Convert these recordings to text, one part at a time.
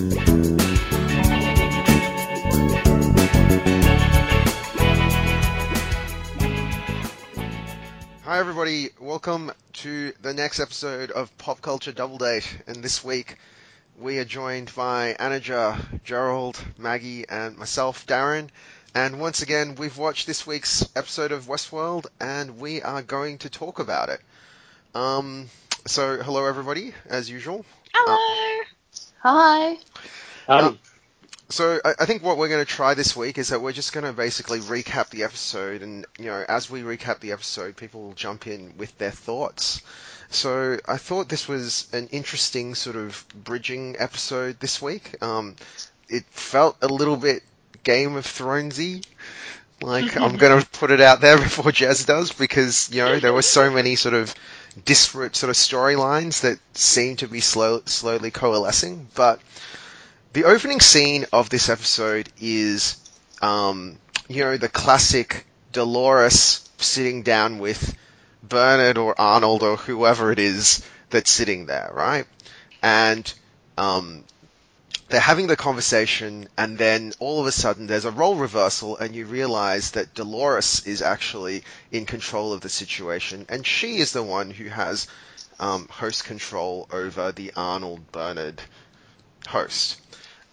Hi, everybody. Welcome to the next episode of Pop Culture Double Date. And this week, we are joined by Anaja, Gerald, Maggie, and myself, Darren. And once again, we've watched this week's episode of Westworld, and we are going to talk about it. Um, so, hello, everybody, as usual. Hello. Hi. Um, so I, I think what we're going to try this week is that we're just going to basically recap the episode, and you know, as we recap the episode, people will jump in with their thoughts. So I thought this was an interesting sort of bridging episode this week. Um, it felt a little bit Game of Thronesy. Like I'm going to put it out there before Jazz does because you know there were so many sort of disparate sort of storylines that seem to be slow, slowly coalescing, but the opening scene of this episode is, um, you know, the classic Dolores sitting down with Bernard or Arnold or whoever it is that's sitting there, right? And um, they're having the conversation, and then all of a sudden there's a role reversal, and you realize that Dolores is actually in control of the situation, and she is the one who has um, host control over the Arnold Bernard host.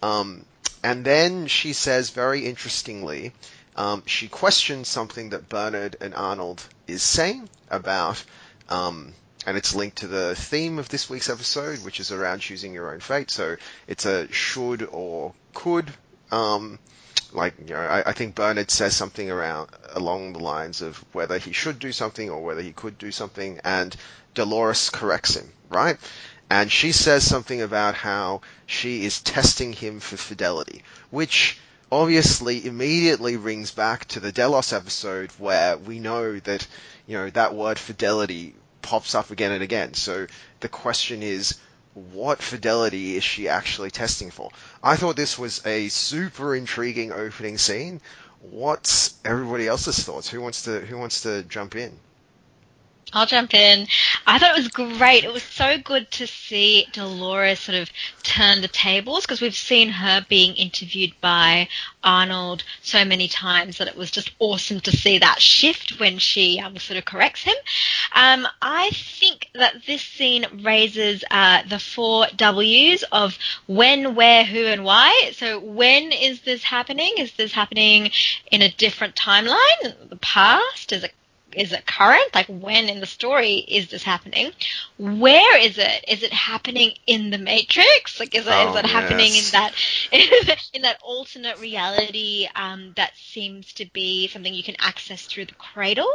Um, and then she says very interestingly, um, she questions something that Bernard and Arnold is saying about, um, and it's linked to the theme of this week's episode, which is around choosing your own fate. So it's a should or could. Um, like you know, I, I think Bernard says something around along the lines of whether he should do something or whether he could do something, and Dolores corrects him, right? and she says something about how she is testing him for fidelity, which obviously immediately rings back to the Delos episode where we know that, you know, that word fidelity pops up again and again. So the question is, what fidelity is she actually testing for? I thought this was a super intriguing opening scene. What's everybody else's thoughts? Who wants to who wants to jump in? I'll jump in. I thought it was great. It was so good to see Dolores sort of turn the tables because we've seen her being interviewed by Arnold so many times that it was just awesome to see that shift when she um, sort of corrects him. Um, I think that this scene raises uh, the four W's of when, where, who, and why. So when is this happening? Is this happening in a different timeline? The past? Is it is it current? Like when in the story is this happening? Where is it? Is it happening in the Matrix? Like is it, oh, is it yes. happening in that in that alternate reality um, that seems to be something you can access through the cradle?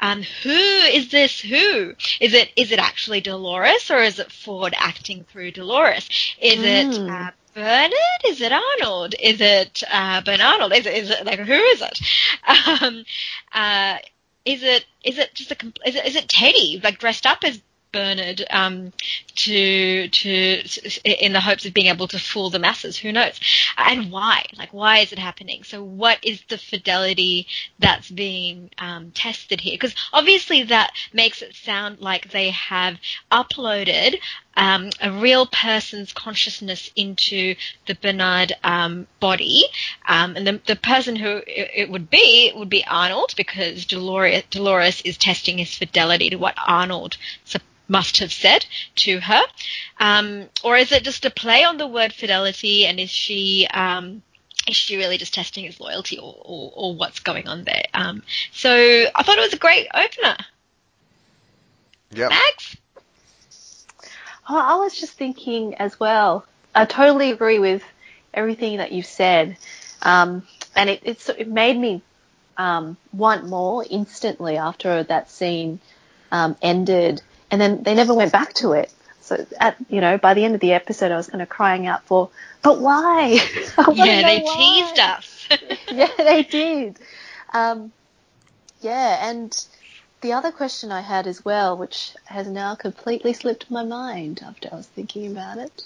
Um, who is this? Who is it? Is it actually Dolores or is it Ford acting through Dolores? Is Mm. it uh, Bernard? Is it Arnold? Is it uh, Ben Arnold? Is it, is it like who is it? Um, uh, is it is it just a is it, is it Teddy like dressed up as Bernard um, to to in the hopes of being able to fool the masses? Who knows? And why? Like why is it happening? So what is the fidelity that's being um, tested here? Because obviously that makes it sound like they have uploaded um, a real person's consciousness into the Bernard um, body, um, and the, the person who it, it would be would be Arnold because Dolores, Dolores is testing his fidelity to what Arnold must have said to her, um, or is it just a play on the word fidelity? And is she um, is she really just testing his loyalty, or, or, or what's going on there? Um, so I thought it was a great opener. Yep. Max. Oh, I was just thinking as well. I totally agree with everything that you said, um, and it, it's, it made me um, want more instantly after that scene um, ended, and then they never went back to it. So, at you know, by the end of the episode, I was kind of crying out for, but why? Yeah, they why." teased us. yeah, they did. Um, yeah, and the other question I had as well, which has now completely slipped my mind after I was thinking about it.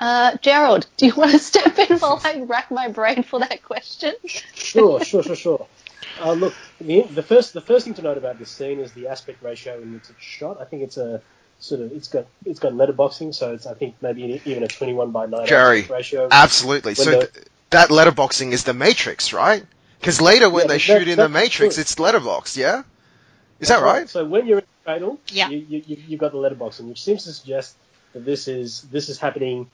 Uh, Gerald, do you want to step in while I rack my brain for that question? Sure, sure, sure, sure. Uh, look, the, the first the first thing to note about this scene is the aspect ratio in which it's shot. I think it's a sort of it's got it's got letterboxing, so it's I think maybe even a 21 by 9 Jerry, aspect ratio. Absolutely. So the- th- that letterboxing is the Matrix, right? Because later when Yeah, they that- shoot in the Matrix, true. it's letterboxed, yeah? Is that right? So when you're in the cradle, Yeah. you, you, you, you've got the letterboxing, which seems to suggest that this is this is happening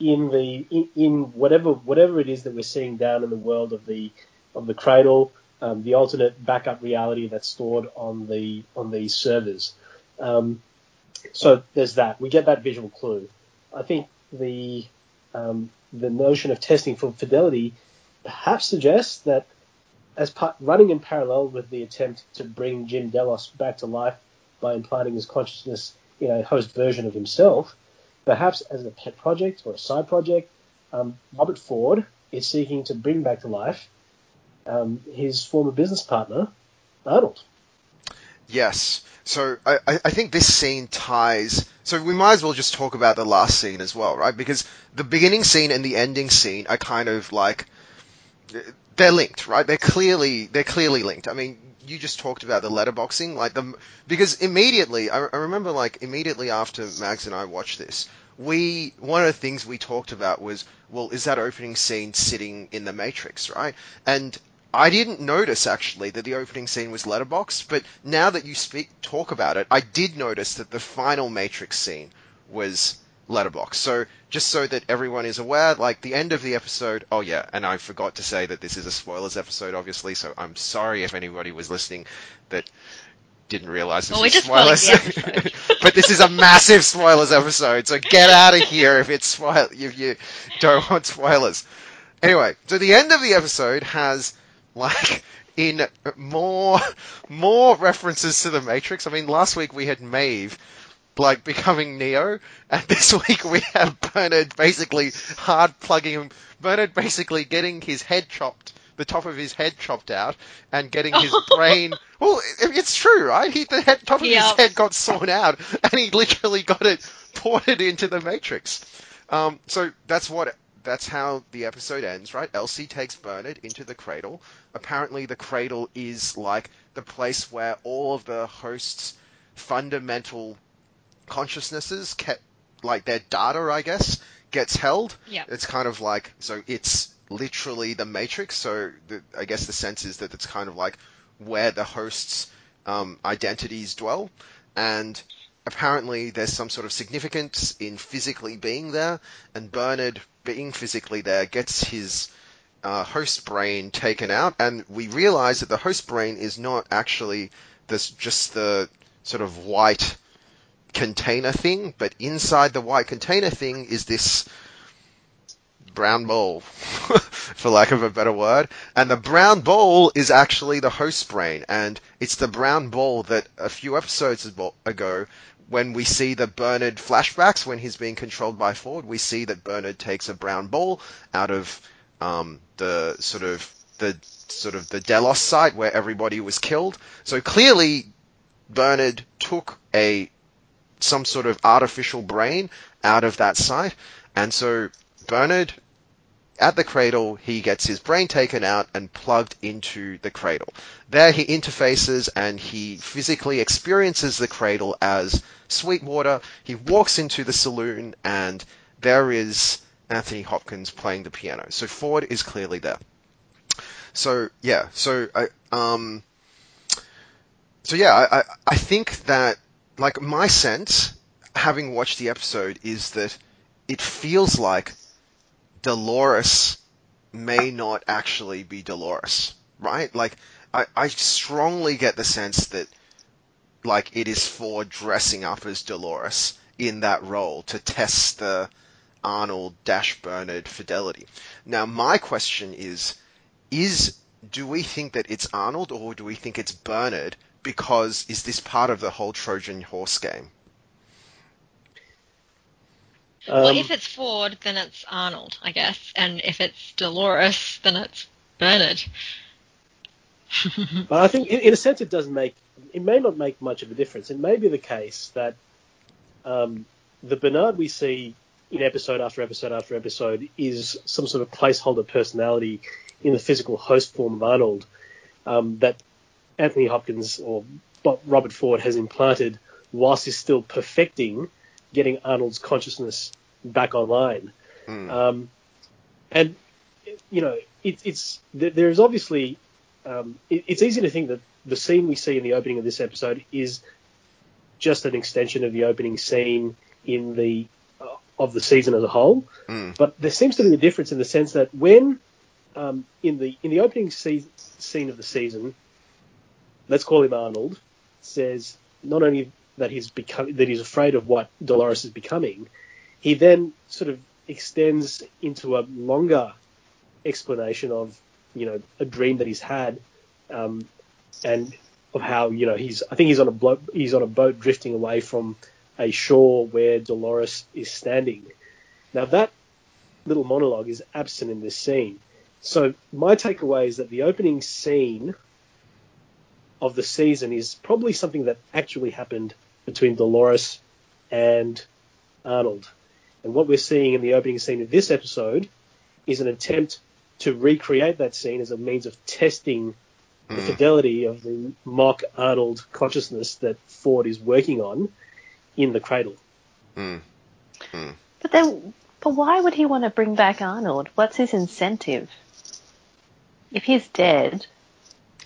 in the in, in whatever whatever it is that we're seeing down in the world of the of the cradle, um, the alternate backup reality that's stored on the on these servers. Um, so there's that. We get that visual clue. I think the um, the notion of testing for fidelity perhaps suggests that as part, running in parallel with the attempt to bring Jim Delos back to life by implanting his consciousness in a host version of himself, perhaps as a pet project or a side project, um, Robert Ford is seeking to bring back to life um, his former business partner, Arnold. Yes. So I, I I think this scene ties. So we might as well just talk about the last scene as well, right? Because the beginning scene and the ending scene are kind of like they're linked, right? They're clearly they're clearly linked. I mean, you just talked about the letterboxing, like the because immediately I, I remember like immediately after Mags and I watched this, we one of the things we talked about was well, is that opening scene sitting in the Matrix, right? And I didn't notice actually that the opening scene was letterboxed, but now that you speak talk about it, I did notice that the final Matrix scene was letterbox. So just so that everyone is aware, like the end of the episode. Oh yeah, and I forgot to say that this is a spoilers episode, obviously. So I'm sorry if anybody was listening that didn't realize this Well, was spoilers. but this is a massive spoilers episode, so get out of here if it's spoil if you don't want spoilers. Anyway, so the end of the episode has like in more more references to the Matrix. I mean, last week we had Maeve like becoming Neo, and this week we have Bernard basically hard plugging him. Bernard basically getting his head chopped, the top of his head chopped out, and getting his brain. Well, it- it's true, right? He the head, top of Yeah. his head got sawn out, and he literally got it ported into the Matrix. Um, so that's what. That's how the episode ends, right? Elsie takes Bernard into the cradle. Apparently, the cradle is like the place where all of the hosts' fundamental consciousnesses kept like their data i guess gets held. Yeah. it's kind of like so it's literally the matrix. So the, i guess the sense is that it's kind of like where the hosts um, identities dwell. And apparently there's some sort of significance in physically being there. And bernard being physically there gets his uh, host brain taken out. And we realize that the host brain is not actually this just the sort of white container thing, but inside the white container thing is this brown ball, for lack of a better word. And the brown ball is actually the host brain, and it's the brown ball that a few episodes ago, when we see the Bernard flashbacks when he's being controlled by Ford, we see that Bernard takes a brown ball out of um, the sort of the sort of the Delos site where everybody was killed. So clearly, Bernard took a some sort of artificial brain out of that site, and so Bernard at the cradle he gets his brain taken out and plugged into the cradle. There he interfaces and he physically experiences the cradle as Sweetwater. He walks into the saloon and there is Anthony Hopkins playing the piano. So Ford is clearly there. So yeah, so I um so yeah, I, I, think that like my sense, having watched the episode, is that it feels like Dolores may not actually be Dolores, right? Like I, I strongly get the sense that like it is Ford dressing up as Dolores in that role to test the Arnold Dash Bernard fidelity. Now my question is is do we think that it's Arnold or do we think it's Bernard because is this part of the whole Trojan horse game? well, Um, if it's Ford, then it's Arnold, I guess, and if it's Dolores, then it's Bernard. But I think, in, in a sense, it doesn't make. It may not make much of a difference. It may be the case that um, the Bernard we see in episode after episode after episode is some sort of placeholder personality in the physical host form of Arnold um, that Anthony Hopkins or Robert Ford has implanted whilst he's still perfecting getting Arnold's consciousness back online. Mm. Um, and you know, it, it's there's obviously um, it, it's easy to think that the scene we see in the opening of this episode is just an extension of the opening scene in the uh, of the season as a whole. Mm. But there seems to be a difference in the sense that when um, in the in the opening se- scene of the season, let's call him Arnold, says not only that he's become that he's afraid of what Dolores is becoming, he then sort of extends into a longer explanation of you know a dream that he's had, um, and of how you know he's I think he's on a blo- he's on a boat drifting away from a shore where Dolores is standing. Now that little monologue is absent in this scene. So my takeaway is that the opening scene of the season is probably something that actually happened between Dolores and Arnold. And what we're seeing in the opening scene of this episode is an attempt to recreate that scene as a means of testing the Mm. fidelity of the mock Arnold consciousness that Ford is working on in the cradle. Mm. But then, but why would he want to bring back Arnold? What's his incentive? If he's dead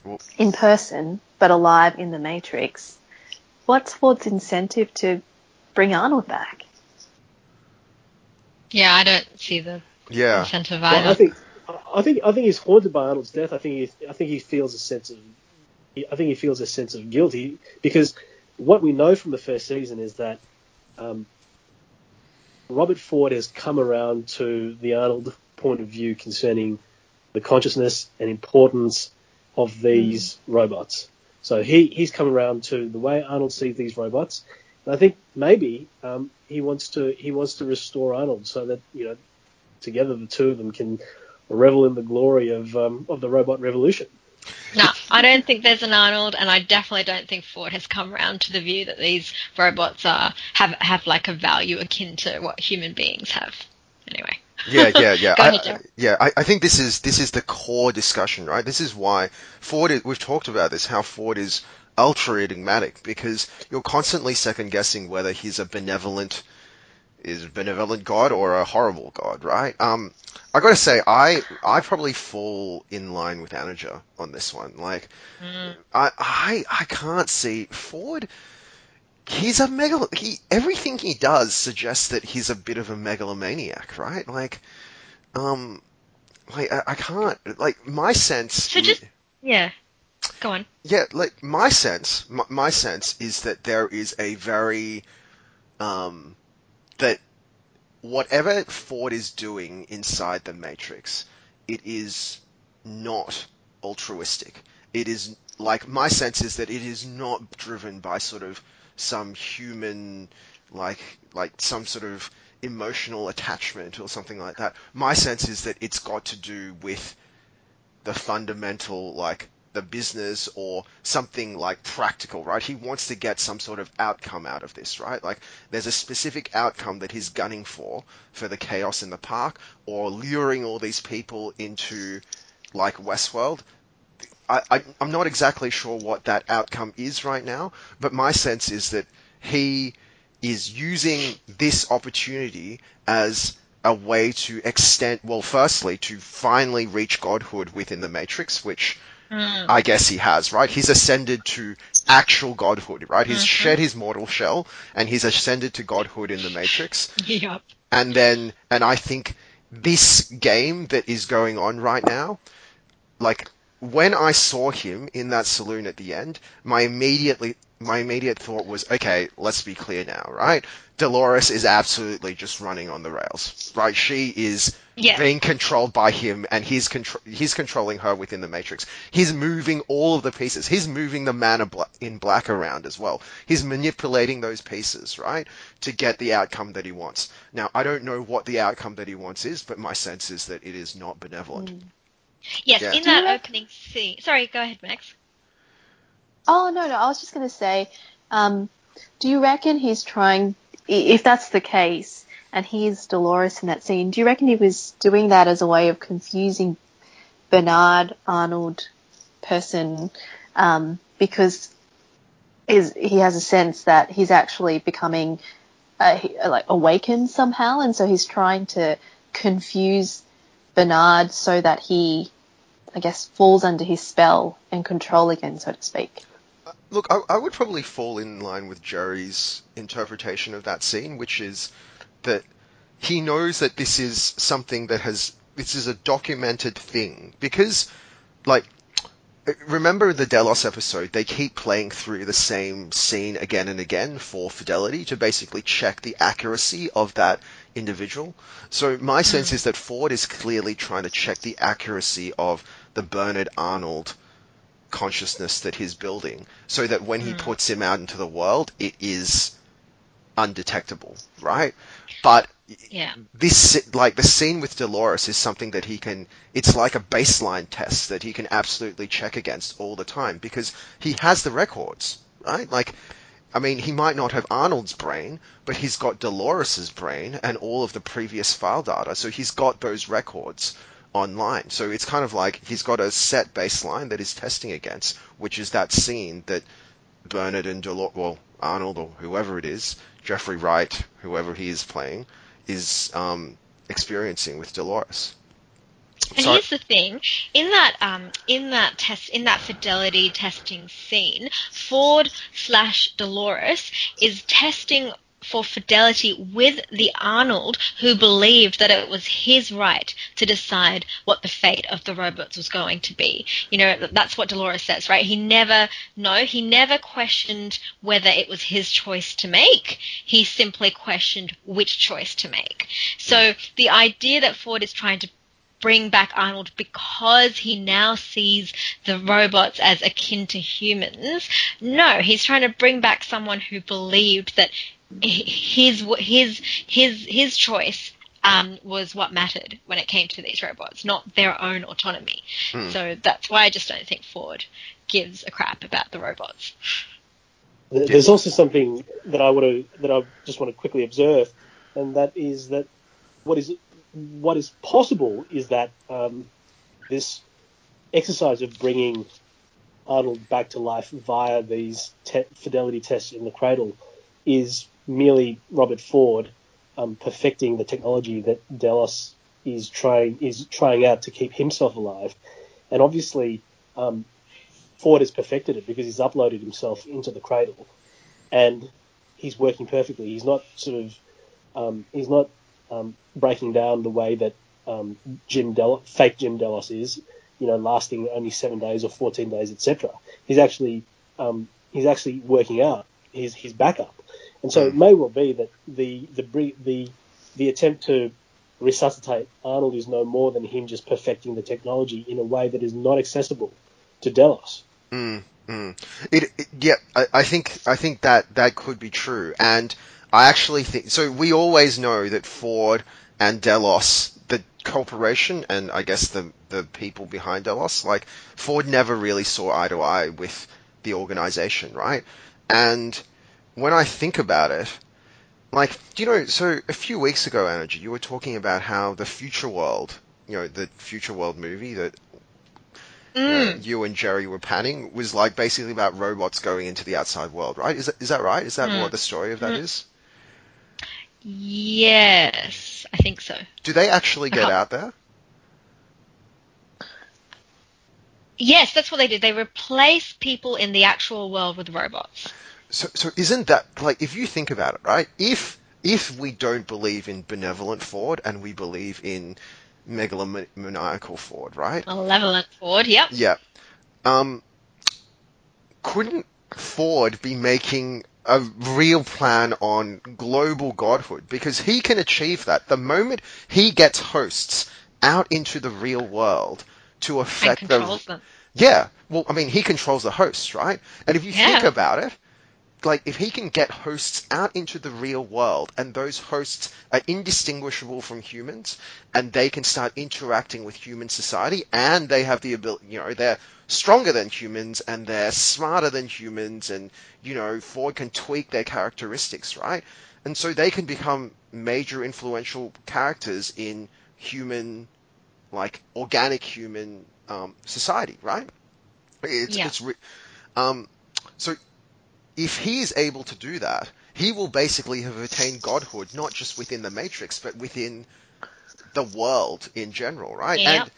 Well- in person but alive in the Matrix, what's Ford's incentive to bring Arnold back? Yeah, I don't see the Yeah. incentive Well, either. I think I think I think he's haunted by Arnold's death. I think he I think he feels a sense of I think he feels a sense of guilt because what we know from the first season is that um, Robert Ford has come around to the Arnold point of view concerning the consciousness and importance of these robots. So he, he's come around to the way Arnold sees these robots. And I think maybe um, he wants to he wants to restore Arnold so that you know together the two of them can revel in the glory of um, of the robot revolution. No, I don't think there's an Arnold, and I definitely don't think Ford has come around to the view that these robots are have have like a value akin to what human beings have. Anyway. Yeah, yeah, yeah. I, ahead, yeah, I, I think this is this is the core discussion, right? This is why Ford. Is, we've talked about this. How Ford is ultra enigmatic because you're constantly second guessing whether he's a benevolent is a benevolent god or a horrible god, right? Um, I gotta say, I I probably fall in line with Anaja on this one. Like, I I I can't see Ford. He's a megal. He everything he does suggests that he's a bit of a megalomaniac, right? Like, um, like I, I can't like my sense. So just- Yeah. Go on. Yeah, like my sense, my, my sense is that there is a very, um, that whatever Ford is doing inside the Matrix, it is not altruistic. It is like my sense is that it is not driven by sort of some human, like like some sort of emotional attachment or something like that. My sense is that it's got to do with the fundamental like the business or something like practical, right? He wants to get some sort of outcome out of this, right? Like there's a specific outcome that he's gunning for for the chaos in the park or luring all these people into like Westworld. I, I, I'm not exactly sure what that outcome is right now, but my sense is that he is using this opportunity as a way to extend, well, firstly, to finally reach godhood within the Matrix, which Mm. I guess he has, right? He's ascended to actual godhood, right? He's shed his mortal shell and he's ascended to godhood in the Matrix. Yep. And then, and I think this game that is going on right now, like when I saw him in that saloon at the end, my immediately my immediate thought was, okay, let's be clear now, right? Dolores is absolutely just running on the rails, right? She is Yeah. being controlled by him, and he's contro- he's controlling her within the Matrix. He's moving all of the pieces. He's moving the man in in black around as well. He's manipulating those pieces, right, to get the outcome that he wants. Now, I don't know what the outcome that he wants is, but my sense is that it is not benevolent. Mm. Yes, Yeah. in Do that rec- opening scene. Sorry, go ahead, Max. Oh no, no. I was just going to say, um, do you reckon he's trying? If that's the case, and he's Dolores in that scene, do you reckon he was doing that as a way of confusing Bernard Arnold person? Um, because is he has a sense that he's actually becoming uh, he- like awakened somehow, and so he's trying to confuse Bernard so that he, I guess, falls under his spell and control again, so to speak. Look, I, I would probably fall in line with Jerry's interpretation of that scene, which is that he knows that this is something that has this is a documented thing because, like, remember the Delos episode? They keep playing through the same scene again and again for fidelity to basically check the accuracy of that individual. So my sense hmm. is that Ford is clearly trying to check the accuracy of the Bernard Arnold consciousness that he's building so that when he hmm. puts him out into the world, it is undetectable, right? But Yeah. this like the scene with Dolores is something that he can it's like a baseline test that he can absolutely check against all the time because he has the records right like I mean he might not have Arnold's brain but he's got Dolores's brain and all of the previous file data so he's got those records online so it's kind of like he's got a set baseline that he's testing against which is that scene that Bernard and Dolores well Arnold or whoever it is Jeffrey Wright whoever he is playing is um, experiencing with Dolores. And So- here's the thing: in that um, in that test, in that fidelity testing scene, Ford slash Dolores is testing for fidelity with the Arnold who believed that it was his right to decide what the fate of the robots was going to be. You know, that's what Dolores says, right? He never, no, he never questioned whether it was his choice to make. He simply questioned which choice to make. So the idea that Ford is trying to bring back Arnold because he now sees the robots as akin to humans. No, he's trying to bring back someone who believed that his his his his choice um, was what mattered when it came to these robots, not their own autonomy. Hmm. So that's why I just don't think Ford gives a crap about the robots. There's also something that I want to that I just want to quickly observe, and that is that what is what is possible is that um, this exercise of bringing Arnold back to life via these te- fidelity tests in the cradle is merely Robert Ford um, perfecting the technology that Delos is trying is trying out to keep himself alive, and obviously um, Ford has perfected it because he's uploaded himself into the cradle, and he's working perfectly. He's not sort of um, he's not um, breaking down the way that um, Jim Del- fake Jim Delos is, you know, lasting only seven days or fourteen days, etc. He's actually um, he's actually working out his his backup, and so it may well be that the the the the attempt to resuscitate Arnold is no more than him just perfecting the technology in a way that is not accessible to Delos. Mm, mm. It, it yeah, I, I think I think that that could be true, and I actually think so. We always know that Ford and Delos, the corporation, and I guess the the people behind Delos, like Ford never really saw eye to eye with the organization, right? And when I think about it, like, do you know? So a few weeks ago, Anaja, you were talking about how the Future World, you know, the Future World movie that you, know, Mm. you and Jerry were panning was like basically about robots going into the outside world, right? Is that, is that right? Is that Mm. what the story of that Mm. is? Yes, I think so. Do they actually get Uh-huh. out there? Yes, that's what they did. They replace people in the actual world with robots. So, so isn't that like if you think about it, right? If if we don't believe in benevolent Ford and we believe in megalomaniacal Ford, right? Malevolent Ford, yep. Yeah. Um, couldn't Ford be making a real plan on global godhood? Because he can achieve that. The moment he gets hosts out into the real world to affect the them. yeah. Well, I mean, he controls the hosts, right? And if you think about it, like if he can get hosts out into the real world and those hosts are indistinguishable from humans and they can start interacting with human society and they have the ability, you know, they're stronger than humans and they're smarter than humans and, you know, Ford can tweak their characteristics, right? And so they can become major influential characters in human, like organic human um, society, right? It's, Yeah. it's re- um, so if he is able to do that, he will basically have attained godhood not just within the Matrix, but within the world in general, right? Yep. And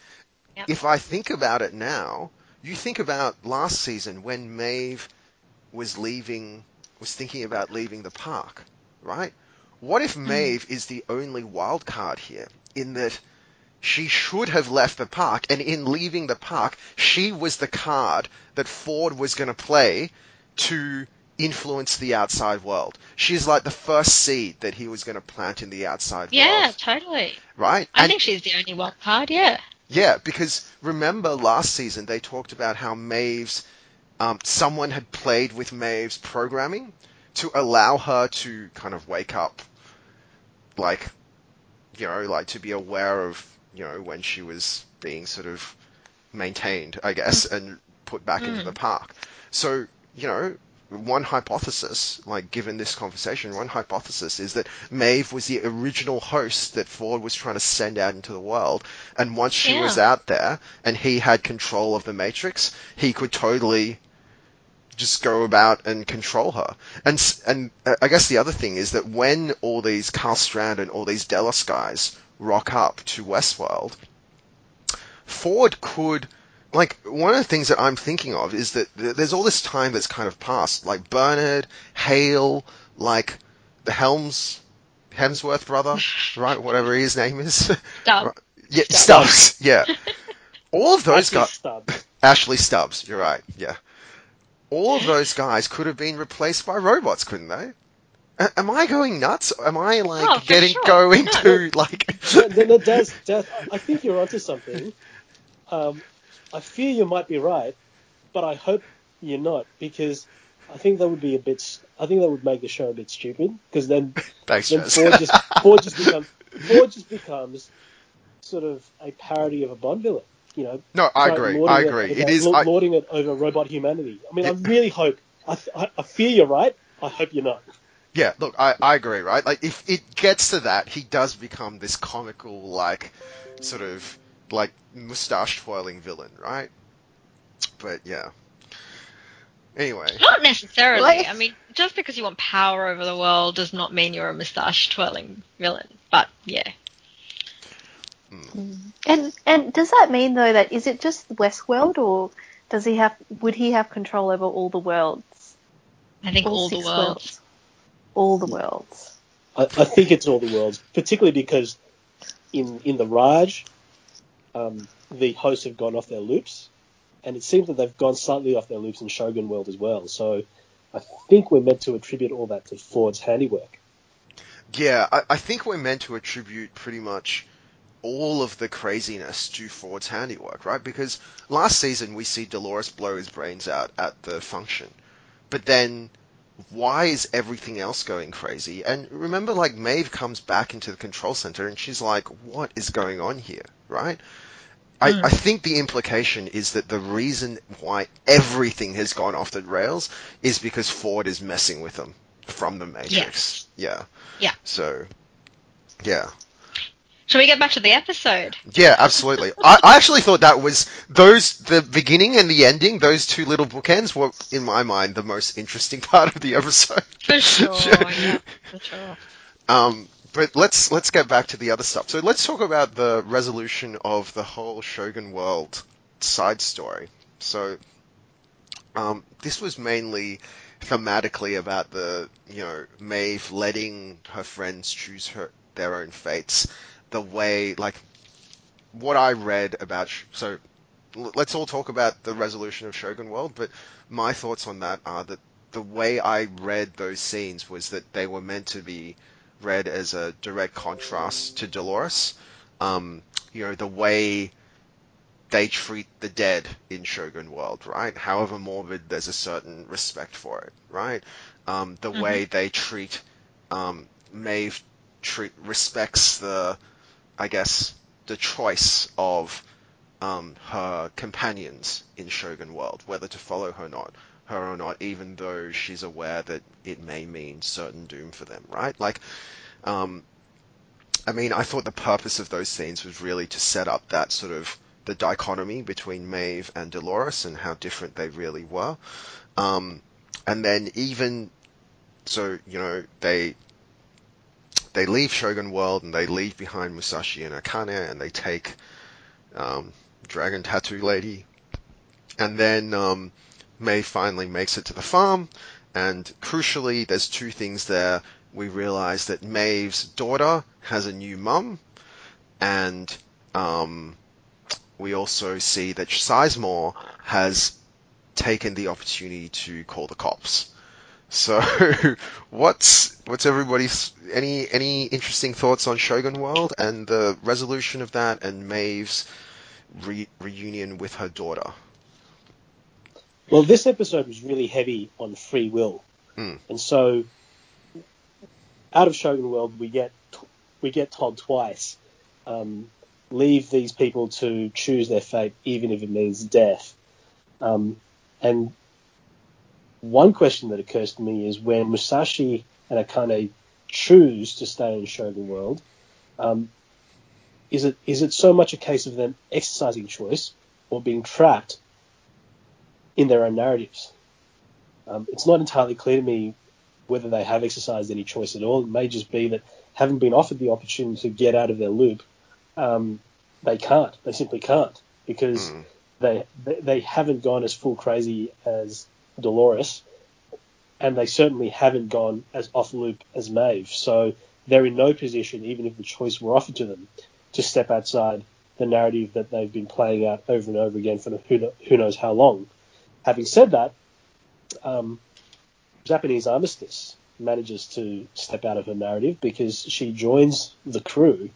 Yep. if I think about it now, you think about last season when Maeve was leaving, was thinking about leaving the park, right? What if mm-hmm. Maeve is the only wild card here in that she should have left the park, and in leaving the park, she was the card that Ford was going to play to influence the outside world. She's like the first seed that he was going to plant in the outside Yeah, world, Yeah, totally. right? I And- think she's the only wild card. Yeah. yeah, because remember last season they talked about how Maeve's um, someone had played with Maeve's programming to allow her to kind of wake up, like, you know, like to be aware of, you know, when she was being sort of maintained, I guess, and put back into Mm. the park. So, you know, one hypothesis, like given this conversation, one hypothesis is that Maeve was the original host that Ford was trying to send out into the world. And once she Yeah. was out there and he had control of the Matrix, he could totally just go about and control her. And and uh, I guess the other thing is that when all these Karl Strand and all these Delos guys rock up to Westworld, Ford could like one of the things that I'm thinking of is that there's all this time that's kind of passed, like Bernard, Hale, like the Helms, Hemsworth brother, right? Whatever his name is. Dub. yeah, Stubbs. Stubbs. Yeah. All of those guys. Stubbs. Ashley Stubbs. You're right. Yeah. All of those guys could have been replaced by robots, couldn't they? A- am I going nuts? Am I like Oh, getting sure. going No. to like? no, no, no, Daz, Daz, I think you're onto something. Um, I fear you might be right, but I hope you're not because I think that would be a bit. I think that would make the show a bit stupid because then Thanks, then. Ford just Ford just becomes Ford just becomes sort of a parody of a Bond villain. You know, no, I agree. I it agree. over- It is. I, lording it over robot humanity. I mean, I really hope. I, I, I fear you're right. I hope you're not. Yeah, look, I, I agree, right? Like, if it gets to that, he does become this comical, like, sort of, like, mustache twirling villain, right? But, yeah. Anyway. Not necessarily. Like- I mean, just because you want power over the world does not mean you're a moustache twirling villain. But yeah. Hmm. Hmm. And and does that mean though that is it just Westworld or does he have would he have control over all the worlds? I think all, the six worlds. All the worlds. I, I think it's all the worlds, particularly because in in the Raj, um, the hosts have gone off their loops, and it seems that they've gone slightly off their loops in Shogun World as well. So I think we're meant to attribute all that to Ford's handiwork. Yeah, I, I think we're meant to attribute pretty much all of the craziness to Ford's handiwork, right? Because last season we see Dolores blow his brains out at the function. But then why is everything else going crazy? And remember, like, Maeve comes back into the control center and she's like, what is going on here, right? I, Hmm. I think the implication is that the reason why everything has gone off the rails is because Ford is messing with them from the Matrix. Yeah. Yeah. So, yeah. Shall we get back to the episode? Yeah, absolutely. I, I actually thought that was those the beginning and the ending. Those two little bookends were, in my mind, the most interesting part of the episode. For sure. yeah, for sure. Um, but let's let's get back to the other stuff. So let's talk about the resolution of the whole Shogun World side story. So, um, this was mainly thematically about the you know Maeve letting her friends choose her their own fates. The way like what I read about so let's all talk about the resolution of Shogun World. But my thoughts on that are that the way I read those scenes was that they were meant to be read as a direct contrast to Dolores. Um, you know, the way they treat the dead in Shogun World, right? However morbid, there's a certain respect for it, right? Um, the way they treat um, Maeve treat respects the, I guess, the choice of um, her companions in Shogun World, whether to follow her or not her or not, even though she's aware that it may mean certain doom for them, right? Like, um, I mean, I thought the purpose of those scenes was really to set up that sort of the dichotomy between Maeve and Dolores and how different they really were. Um, and then even so, you know, they they leave Shogun World and they leave behind Musashi and Akane and they take um, Dragon Tattoo Lady, and then um, May finally makes it to the farm, and crucially, there's two things there. We realize that Maeve's daughter has a new mum, and um, we also see that Sizemore has taken the opportunity to call the cops. So, what's what's everybody's any any interesting thoughts on Shogun World and the resolution of that and Maeve's re- reunion with her daughter? Well, this episode was really heavy on free will, Mm. and so out of Shogun World, we get we get told twice, um, leave these people to choose their fate, even if it means death. Um, and one question that occurs to me is when Musashi and Akane choose to stay in Shogun World, um, is it is it so much a case of them exercising choice or being trapped in their own narratives? Um, it's not entirely clear to me whether they have exercised any choice at all. It may just be that having been offered the opportunity to get out of their loop, um, they can't. They simply can't because Mm. they, they they haven't gone as full crazy as Dolores, and they certainly haven't gone as off loop as Maeve. So they're in no position, even if the choice were offered to them, to step outside the narrative that they've been playing out over and over again for who, who knows how long. Having said that, um, Japanese Armistice manages to step out of her narrative because she joins the crew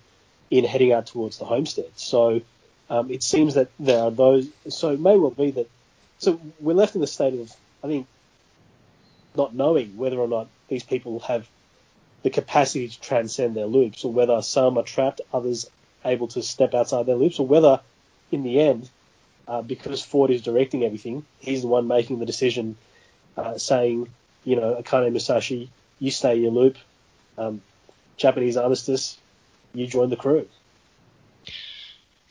in heading out towards the homestead. So um, it seems that there are those. So it may well be that. So we're left in the state of, I think, not knowing whether or not these people have the capacity to transcend their loops, or whether some are trapped, others able to step outside their loops, or whether, in the end, uh, because Ford is directing everything, he's the one making the decision, uh, saying, you know, Akane Musashi, you stay in your loop. Um, Japanese armistice, you join the crew.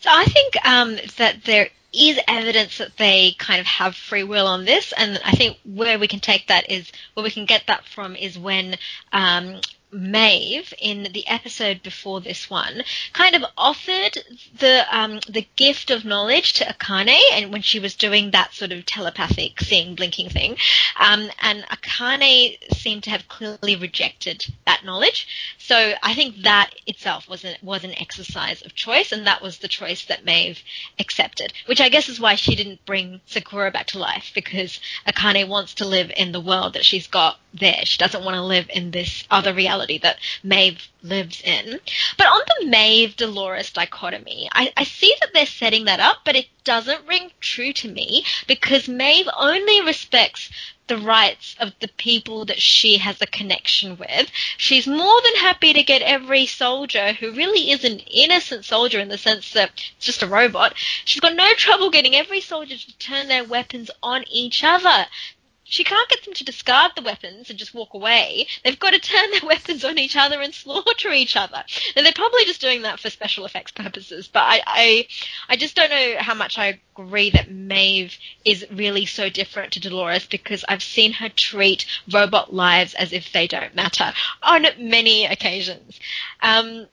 So I think um, that there is evidence that they kind of have free will on this, and I think where we can take that is where we can get that from is when um, Maeve in the episode before this one kind of offered the um, the gift of knowledge to Akane, and when she was doing that sort of telepathic seeing blinking thing, um, and Akane seemed to have clearly rejected that knowledge. So I think that itself was an, was an exercise of choice, and that was the choice that Maeve accepted, which I guess is why she didn't bring Sakura back to life because Akane wants to live in the world that she's got there. She doesn't want to live in this other reality that Maeve lives in. But on the Maeve Dolores dichotomy, I, I see that they're setting that up, but it doesn't ring true to me because Maeve only respects the rights of the people that she has a connection with. She's more than happy to get every soldier who really is an innocent soldier in the sense that it's just a robot. She's got no trouble getting every soldier to turn their weapons on each other. She can't get them to discard the weapons and just walk away. They've got to turn their weapons on each other and slaughter each other. And they're probably just doing that for special effects purposes. But I, I, I just don't know how much I agree that Maeve is really so different to Dolores because I've seen her treat robot lives as if they don't matter on many occasions. Um,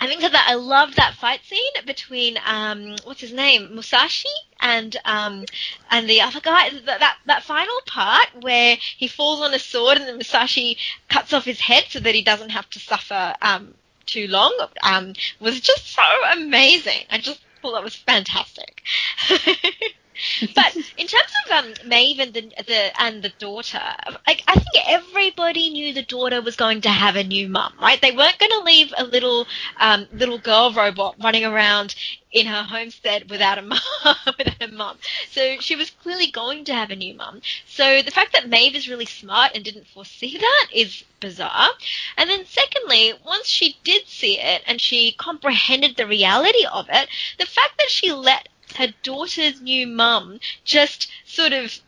Having said that, I love that fight scene between um, what's his name, Musashi, and um, and the other guy. That, that that final part where he falls on a sword and then Musashi cuts off his head so that he doesn't have to suffer um, too long um, was just so amazing. I just thought that was fantastic. but in terms of um, Maeve and the, the and the daughter, I, I think everybody knew the daughter was going to have a new mum, right? They weren't going to leave a little um, little girl robot running around in her homestead without a mum, without a mum. So she was clearly going to have a new mum. So the fact that Maeve is really smart and didn't foresee that is bizarre. And then secondly, once she did see it and she comprehended the reality of it, the fact that she let her daughter's new mum just sort of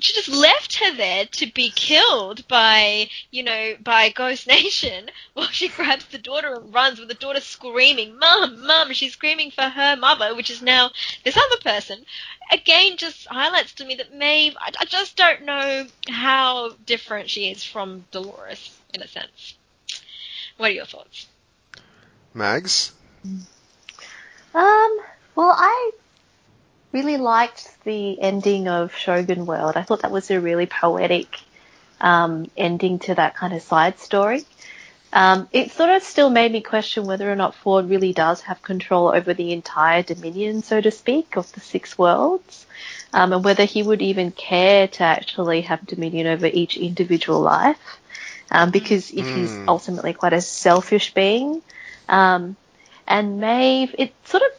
she just left her there to be killed by, you know, by Ghost Nation while she grabs the daughter and runs with the daughter screaming, Mum, Mum, she's screaming for her mother, which is now this other person. Again, just highlights to me that Maeve, I, I just don't know how different she is from Dolores, in a sense. What are your thoughts? Mags? Um, well, I really liked the ending of Shogun World. I thought that was a really poetic um, ending to that kind of side story. Um, it sort of still made me question whether or not Ford really does have control over the entire dominion, so to speak, of the six worlds, um, and whether he would even care to actually have dominion over each individual life. Um, because if he's Mm. ultimately quite a selfish being, um, and Maeve, it sort of,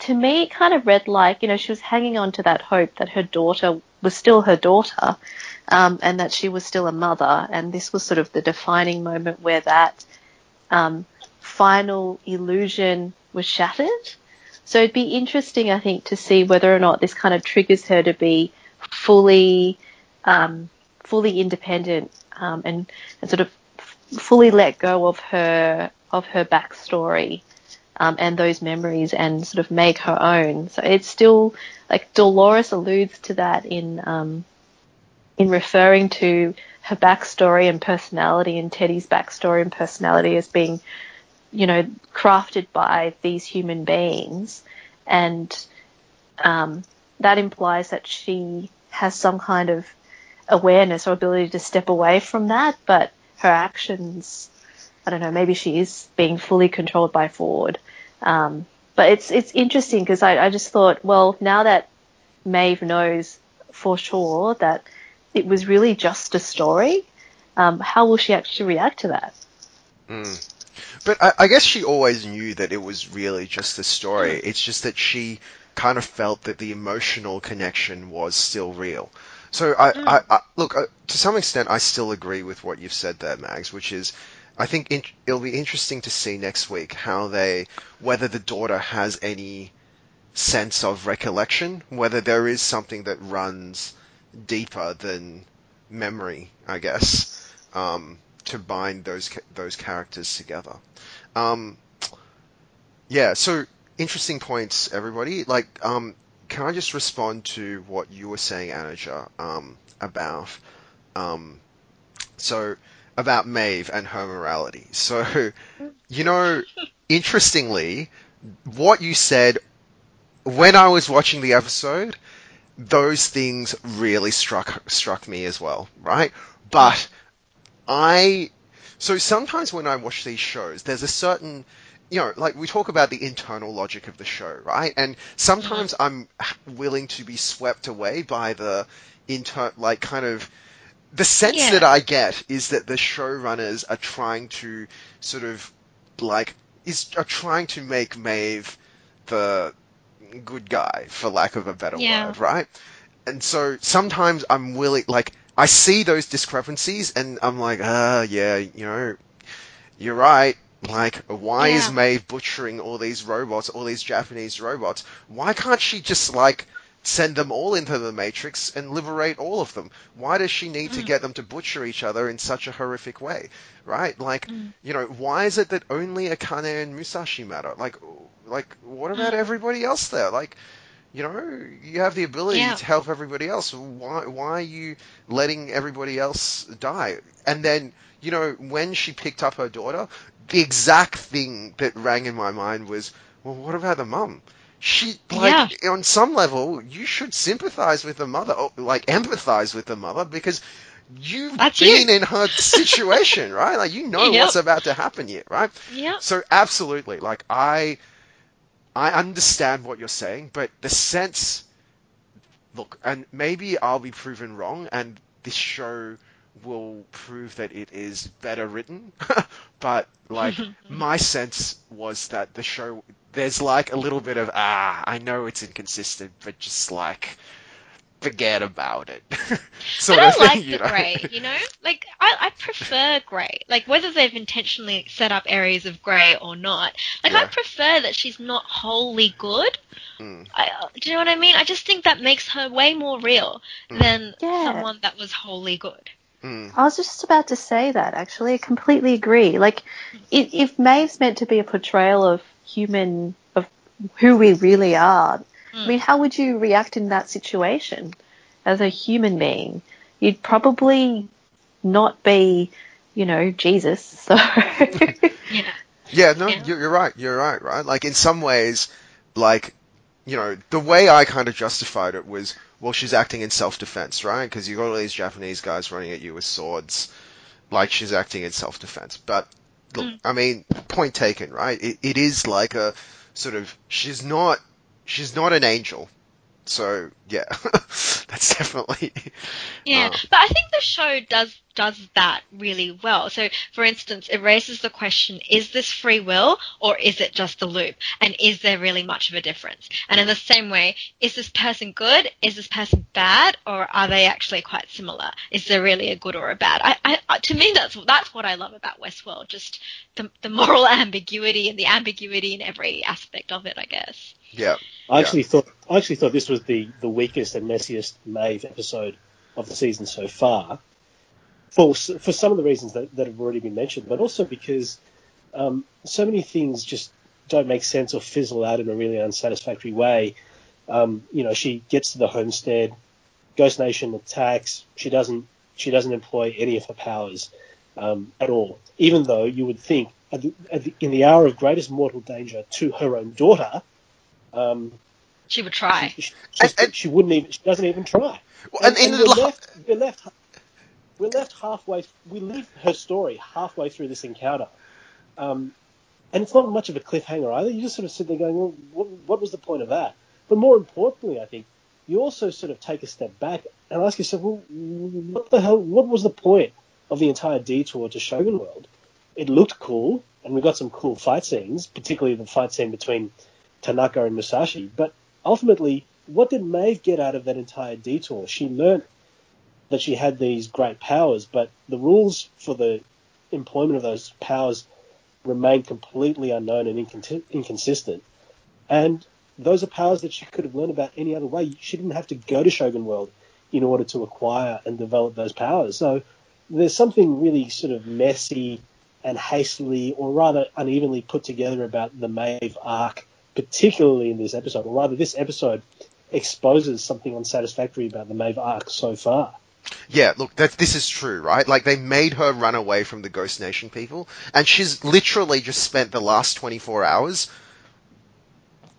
to me, it kind of read like, you know, she was hanging on to that hope that her daughter was still her daughter, um, and that she was still a mother, and this was sort of the defining moment where that um, final illusion was shattered. So it'd be interesting, I think, to see whether or not this kind of triggers her to be fully, um, fully independent um, and, and sort of fully let go of her of her backstory um, and those memories and sort of make her own. So it's still like Dolores alludes to that in um, in referring to her backstory and personality and Teddy's backstory and personality as being, you know, crafted by these human beings, and um, that implies that she has some kind of awareness or ability to step away from that, but her actions, I don't know, maybe she is being fully controlled by Ford. Um, but it's it's interesting because I, I just thought, well, now that Maeve knows for sure that it was really just a story, um, how will she actually react to that? Mm. But I, I guess she always knew that it was really just a story. It's just that she kind of felt that the emotional connection was still real. So I, I, I look to some extent, I still agree with what you've said there, Mags, which is. I think in, it'll be interesting to see next week how they, whether the daughter has any sense of recollection, whether there is something that runs deeper than memory, I guess, um, to bind those those characters together. Um, yeah, so interesting points, everybody. Like, um, can I just respond to what you were saying, Anaja, um, about, um, so about Maeve and her morality. So, you know, interestingly, what you said when I was watching the episode, those things really struck struck me as well, right? But I so sometimes when I watch these shows, there's a certain you know, like we talk about the internal logic of the show, right? And sometimes I'm willing to be swept away by the inter like kind of the sense Yeah. that I get is that the showrunners are trying to sort of like is are trying to make Maeve the good guy, for lack of a better Yeah. word, right? And so sometimes I'm willing, like, I see those discrepancies and I'm like, ah, yeah, you know, you're right. Like, why is Yeah. Maeve butchering all these robots, all these Japanese robots? Why can't she just, like, send them all into the Matrix and liberate all of them? Why does she need to mm. get them to butcher each other in such a horrific way? Right? Like, mm. you know, why is it that only Akane and Musashi matter? Like, like, what about mm. everybody else there? Like, you know, you have the ability Yeah. to help everybody else. Why, why are you letting everybody else die? And then, you know, when she picked up her daughter, the exact thing that rang in my mind was, well, what about the mum? She, like, on some level, you should sympathize with the mother, or, like, empathize with the mother, because you've That's been you. in her situation, right? Like, you know Yep. what's about to happen here, right? Yeah. So absolutely, like I, I understand what you're saying, but the sense, look, and maybe I'll be proven wrong, and this show will prove that it is better written. but like my sense was that the show, there's like a little bit of ah, I know it's inconsistent, but just like forget about it. But sort I of thing, like you the know? grey, you know? Like, I, I prefer grey. Like, whether they've intentionally set up areas of grey or not. Like, I prefer that she's not wholly good. Mm. I, do you know what I mean? I just think that makes her way more real Mm. than Yeah. someone that was wholly good. Mm. I was just about to say that actually. I completely agree. Like, i if Maeve's meant to be a portrayal of human, of who we really are, I mean, hmm. how would you react in that situation as a human being? You'd probably not be, you know, Jesus. So, Yeah. Yeah, no, Yeah. You're, you're right. You're right, right? Like, in some ways, like, you know, the way I kind of justified it was, well, she's acting in self-defense, right? Because you got all these Japanese guys running at you with swords, like she's acting in self-defense. But, look, Mm. I mean, point taken, right? It, it is like a sort of, she's not, she's not an angel. So, yeah, that's definitely, Yeah, Uh, but I think the show does does that really well. So, for instance, it raises the question: Is this free will, or is it just the loop? And is there really much of a difference? And in the same way, is this person good? Is this person bad? Or are they actually quite similar? Is there really a good or a bad? I, I- to me, that's that's what I love about Westworld: just the the moral ambiguity and the ambiguity in every aspect of it. I guess. Yeah. I actually thought I actually thought this was the, the weakest and messiest Maeve episode of the season so far, for for some of the reasons that, that have already been mentioned, but also because um, so many things just don't make sense or fizzle out in a really unsatisfactory way. Um, you know, she gets to the homestead, Ghost Nation attacks. She doesn't she doesn't employ any of her powers um, at all, even though you would think at the, at the, in the hour of greatest mortal danger to her own daughter. Um, She would try. she, she, And- and- she wouldn't even. She doesn't even try. Well, and, in we're, left, we're left. We're left halfway. We leave her story halfway through this encounter, um, and it's not much of a cliffhanger either. You just sort of sit there going, "Well, what, what was the point of that?" But more importantly, I think you also sort of take a step back and ask yourself, "Well, what the hell? What was the point of the entire detour to Shogun World?" It looked cool, and we got some cool fight scenes, particularly the fight scene between Tanaka and Musashi. But ultimately, what did Maeve get out of that entire detour? She learnt that she had these great powers, but the rules for the employment of those powers remain completely unknown and incon- inconsistent. And those are powers that she could have learned about any other way. She didn't have to go to Shogun World in order to acquire and develop those powers. So there's something really sort of messy and hastily, or rather unevenly put together about the Maeve arc, particularly in this episode, or rather this episode exposes something unsatisfactory about the Maeve arc so far. Yeah, look, that this is true, right? Like they made her run away from the Ghost Nation people, and she's literally just spent the last 24 hours.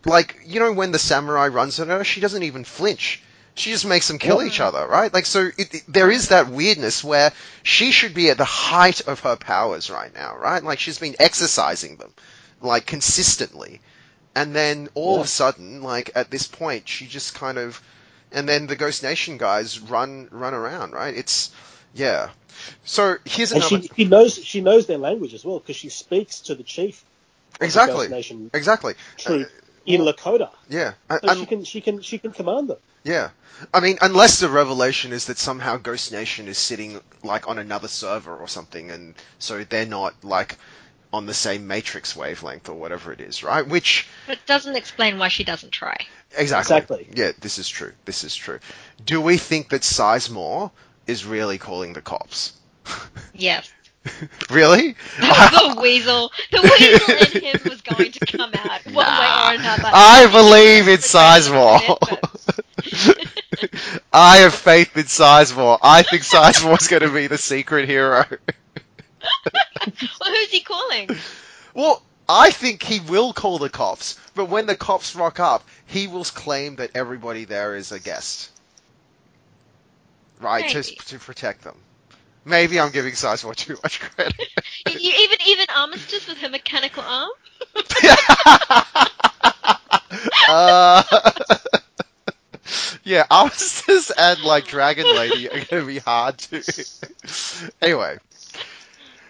Like, you know, when the samurai runs at her, she doesn't even flinch. She just makes them kill Yeah. each other, right? Like, so it, it- there is that weirdness where she should be at the height of her powers right now, right? Like she's been exercising them, like consistently, and then all of a sudden, like at this point, she just kind of, and then the Ghost Nation guys run run around, right? It's yeah. So here's And she, she knows she knows their language as well because she speaks to the chief of the exactly Ghost Nation exactly troop uh, in Lakota. yeah. I- So she can she can she can command them. Yeah. I mean, unless the revelation is that somehow Ghost Nation is sitting, like, on another server or something, and so they're not, like, on the same matrix wavelength or whatever it is, right? Which, But it doesn't explain why she doesn't try. exactly. Exactly. Yeah, this is true. This is true. Do we think that Sizemore is really calling the cops? Yes. really? the weasel, the weasel in him was going to come out one Nah. way or another. I believe in Sizemore. I have faith in Sizemore. I think Sizemore's going to be the secret hero. Well, who's he calling? Well, I think he will call the cops, but when the cops rock up, he will claim that everybody there is a guest. Right, to, Maybe. to protect them. Maybe I'm giving Sizemore too much credit. You even even Armistice with her mechanical arm. uh, yeah, Armistice and like Dragon Lady are gonna be hard to. anyway,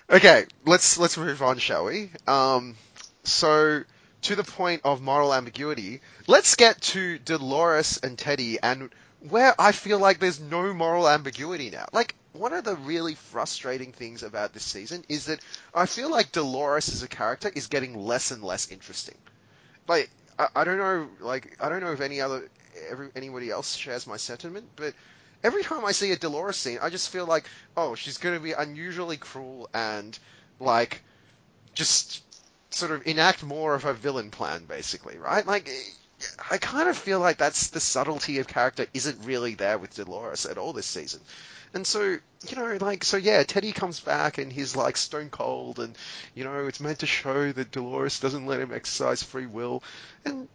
okay, let's let's move on, shall we? Um, so to the point of moral ambiguity, let's get to Dolores and Teddy and where I feel like there's no moral ambiguity now. Like, one of the really frustrating things about this season is that I feel like Dolores as a character is getting less and less interesting. Like, I, I don't know, like, I don't know if any other, every, anybody else shares my sentiment, but every time I see a Dolores scene, I just feel like, oh, she's going to be unusually cruel and, like, just sort of enact more of her villain plan, basically, right? Like, I kind of feel like that's the subtlety of character isn't really there with Dolores at all this season. And so, you know, like, so yeah, Teddy comes back and he's like stone cold and, you know, it's meant to show that Dolores doesn't let him exercise free will. And,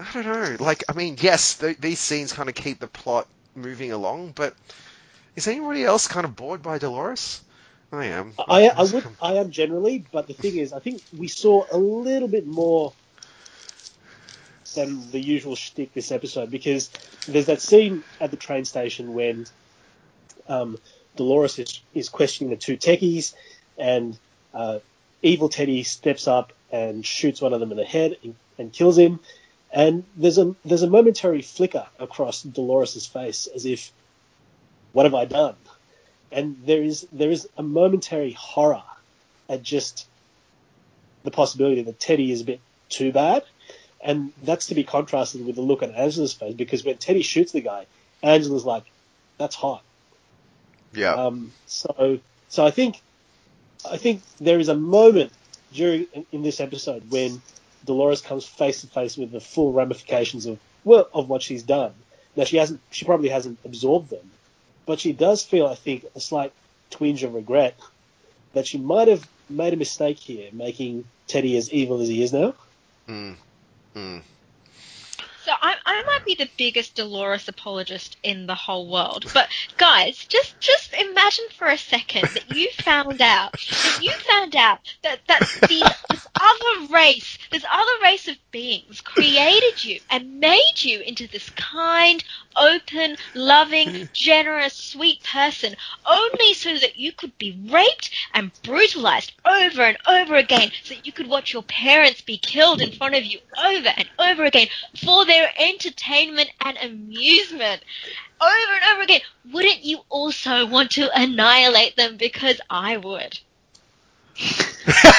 I don't know, like, I mean, yes, th- these scenes kind of keep the plot moving along, but is anybody else kind of bored by Dolores? I am. I, I would, I am generally, but the thing is, I think we saw a little bit more than the usual shtick this episode because there's that scene at the train station when um, Dolores is, is questioning the two techies, and uh, evil Teddy steps up and shoots one of them in the head and, and kills him. And there's a there's a momentary flicker across Dolores's face, as if, "What have I done?" And there is there is a momentary horror at just the possibility that Teddy is a bit too bad, and that's to be contrasted with the look on Angela's face because when Teddy shoots the guy, Angela's like, "That's hot." Yeah. Um, so, so I think, I think there is a moment during in this episode when Dolores comes face to face with the full ramifications of well of what she's done. Now she hasn't, she probably hasn't absorbed them, but she does feel, I think, a slight twinge of regret that she might have made a mistake here, making Teddy as evil as he is now. Mm. Mm. So I, I might be the biggest Dolores apologist in the whole world, but guys, just just imagine for a second that you found out that you found out that that these, this other race, this other race of beings, created you and made you into this kind, open, loving, hmm. generous, sweet person, only so that you could be raped and brutalized over and over again, so that you could watch your parents be killed in front of you over and over again for their entertainment and amusement. Over and over again. Wouldn't you also want to annihilate them? Because I would.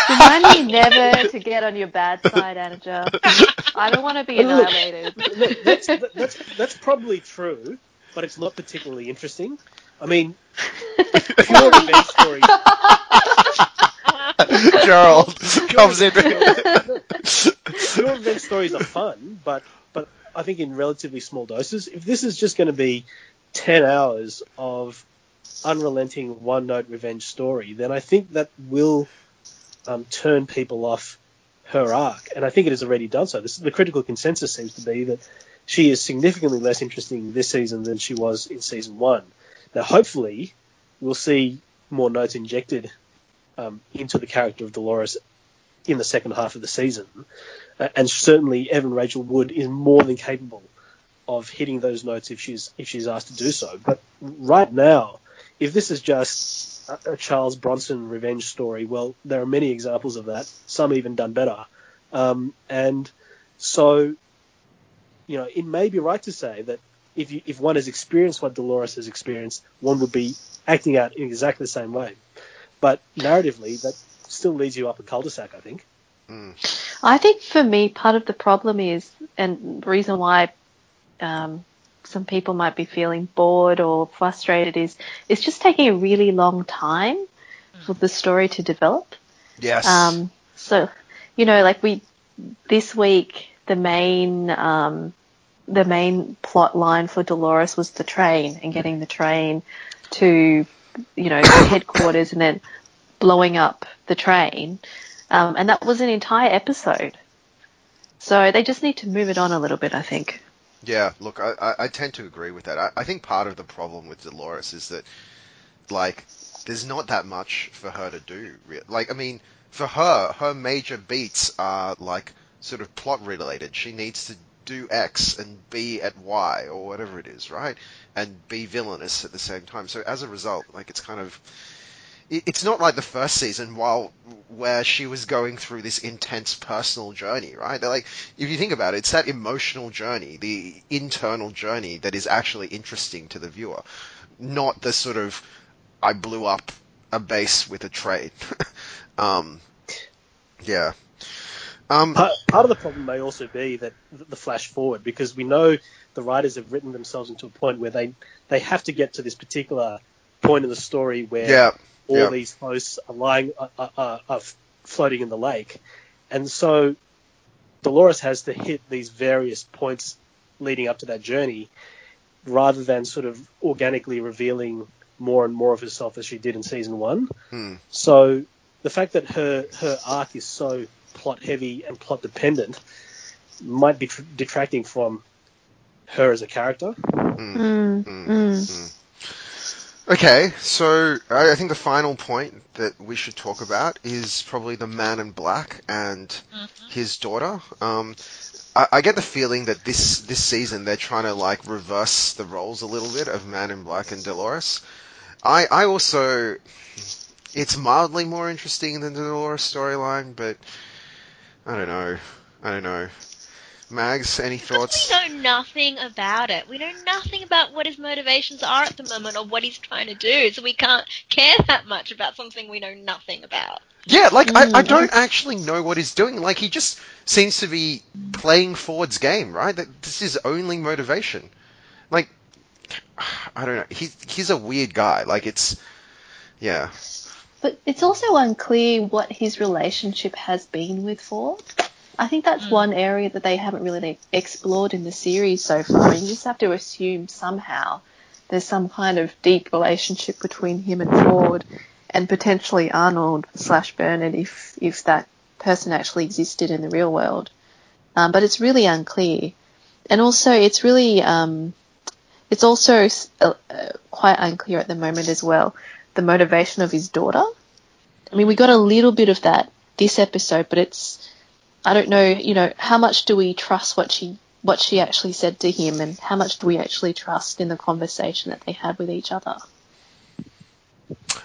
Remind me never to get on your bad side, Anaja. I don't want to be annihilated. that's, that's, that's probably true, but it's not particularly interesting. I mean, pure revenge stories. Gerald comes in. pure revenge stories are fun, but but I think in relatively small doses. If this is just going to be ten hours of unrelenting one-note revenge story, then I think that will um, turn people off her arc, and I think it has already done so. This, the critical consensus seems to be that she is significantly less interesting this season than she was in season one. Now, hopefully, we'll see more notes injected um, into the character of Dolores in the second half of the season, and certainly Evan Rachel Wood is more than capable of hitting those notes if she's if she's asked to do so. But right now, if this is just a, a Charles Bronson revenge story, well, there are many examples of that. Some even done better, um, and so you know it may be right to say that if you, if one has experienced what Dolores has experienced, one would be acting out in exactly the same way. But narratively, that still leads you up a cul-de-sac, I think. Mm. I think for me, part of the problem is, and the reason why um, some people might be feeling bored or frustrated is, it's just taking a really long time for the story to develop. Yes. Um, so, you know, like we, this week, the main, um, the main plot line for Dolores was the train and getting the train to, you know, headquarters and then blowing up the train. Um, and that was an entire episode. So they just need to move it on a little bit, I think. Yeah, look, I, I, tend to agree with that. I, I think part of the problem with Dolores is that, like, there's not that much for her to do. Like, I mean, for her, her major beats are, like, sort of plot related. She needs to do X and be at Y, or whatever it is, right? And be villainous at the same time. So as a result, like, it's kind of, it's not like the first season while where she was going through this intense personal journey, right? They're like, if you think about it, it's that emotional journey, the internal journey that is actually interesting to the viewer, not the sort of I blew up a base with a trade. um, yeah. Um, Part, part of the problem may also be that the flash forward, because we know the writers have written themselves into a point where they they have to get to this particular point in the story where yeah. All yeah. these hosts are lying are, are, are, are floating in the lake, and so Dolores has to hit these various points leading up to that journey, rather than sort of organically revealing more and more of herself as she did in season one. Hmm. So the fact that her her arc is so plot heavy and plot dependent might be tr- detracting from her as a character. Mm, Mm, mm. Okay, so I I think the final point that we should talk about is probably the man in black and his daughter. Um, I, I get the feeling that this this season they're trying to like reverse the roles a little bit of Man in Black and Dolores. I I also it's mildly more interesting than the Dolores storyline, but I don't know. I don't know. Mags, any thoughts? We know nothing about it. We know nothing about what his motivations are at the moment or what he's trying to do, so we can't care that much about something we know nothing about. Yeah, like I, I Mm. don't actually know what he's doing. Like he just seems to be playing Ford's game, right? That this is only motivation. Like I don't know. He's he's a weird guy. Like it's yeah. But it's also unclear what his relationship has been with Ford. I think that's Mm. one area that they haven't really explored in the series so far. You just have to assume somehow there's some kind of deep relationship between him and Ford, and potentially Arnold slash Bernard if if that person actually existed in the real world. Um, but it's really unclear, and also it's really um, it's also uh, uh, quite unclear at the moment as well the motivation of his daughter. I mean, we got a little bit of that this episode, but it's I don't know, you know, how much do we trust what she what she actually said to him, and how much do we actually trust in the conversation that they had with each other?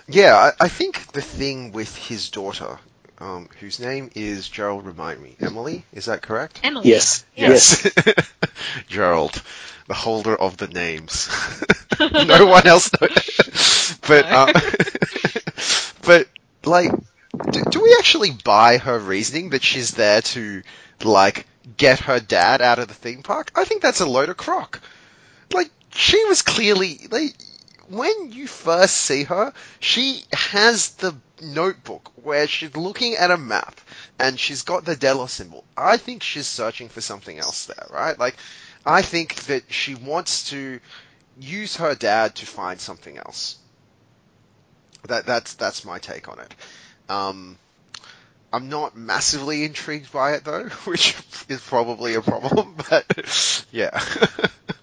Yeah, I, I think the thing with his daughter, um, whose name is Gerald, remind me, Emily, is that correct? Emily. Yes, yes. Gerald, the holder of the names. no one else knows. But, uh, but like, do, do we actually buy her reasoning that she's there to like get her dad out of the theme park? I think that's a load of crock. Like, she was clearly like when you first see her, she has the notebook where she's looking at a map and she's got the Delos symbol. I think she's searching for something else there, right? Like, I think that she wants to use her dad to find something else. That that's that's my take on it. Um, I'm not massively intrigued by it though, which is probably a problem. But yeah.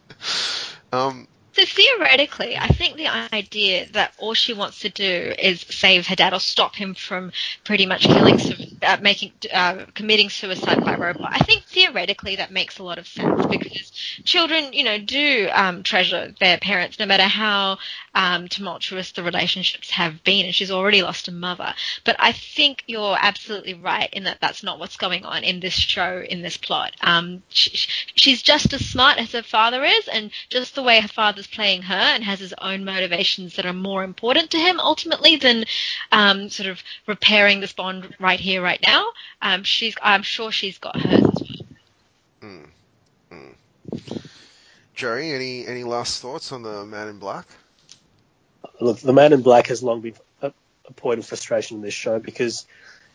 um, So theoretically, I think the idea that all she wants to do is save her dad or stop him from pretty much killing, uh, making, uh, committing suicide by robot. I think theoretically that makes a lot of sense because children, you know, do um, treasure their parents no matter how um, tumultuous the relationships have been. And she's already lost a mother. But I think you're absolutely right in that that's not what's going on in this show, in this plot. Um, she, she's just as smart as her father is, and just the way her father's playing her and has his own motivations that are more important to him ultimately than um, sort of repairing this bond right here, right now. Um, she's, I'm sure she's got hers as well. mm, mm. Jerry, any any last thoughts on the Man in Black? Look, the Man in Black has long been a, a point of frustration in this show because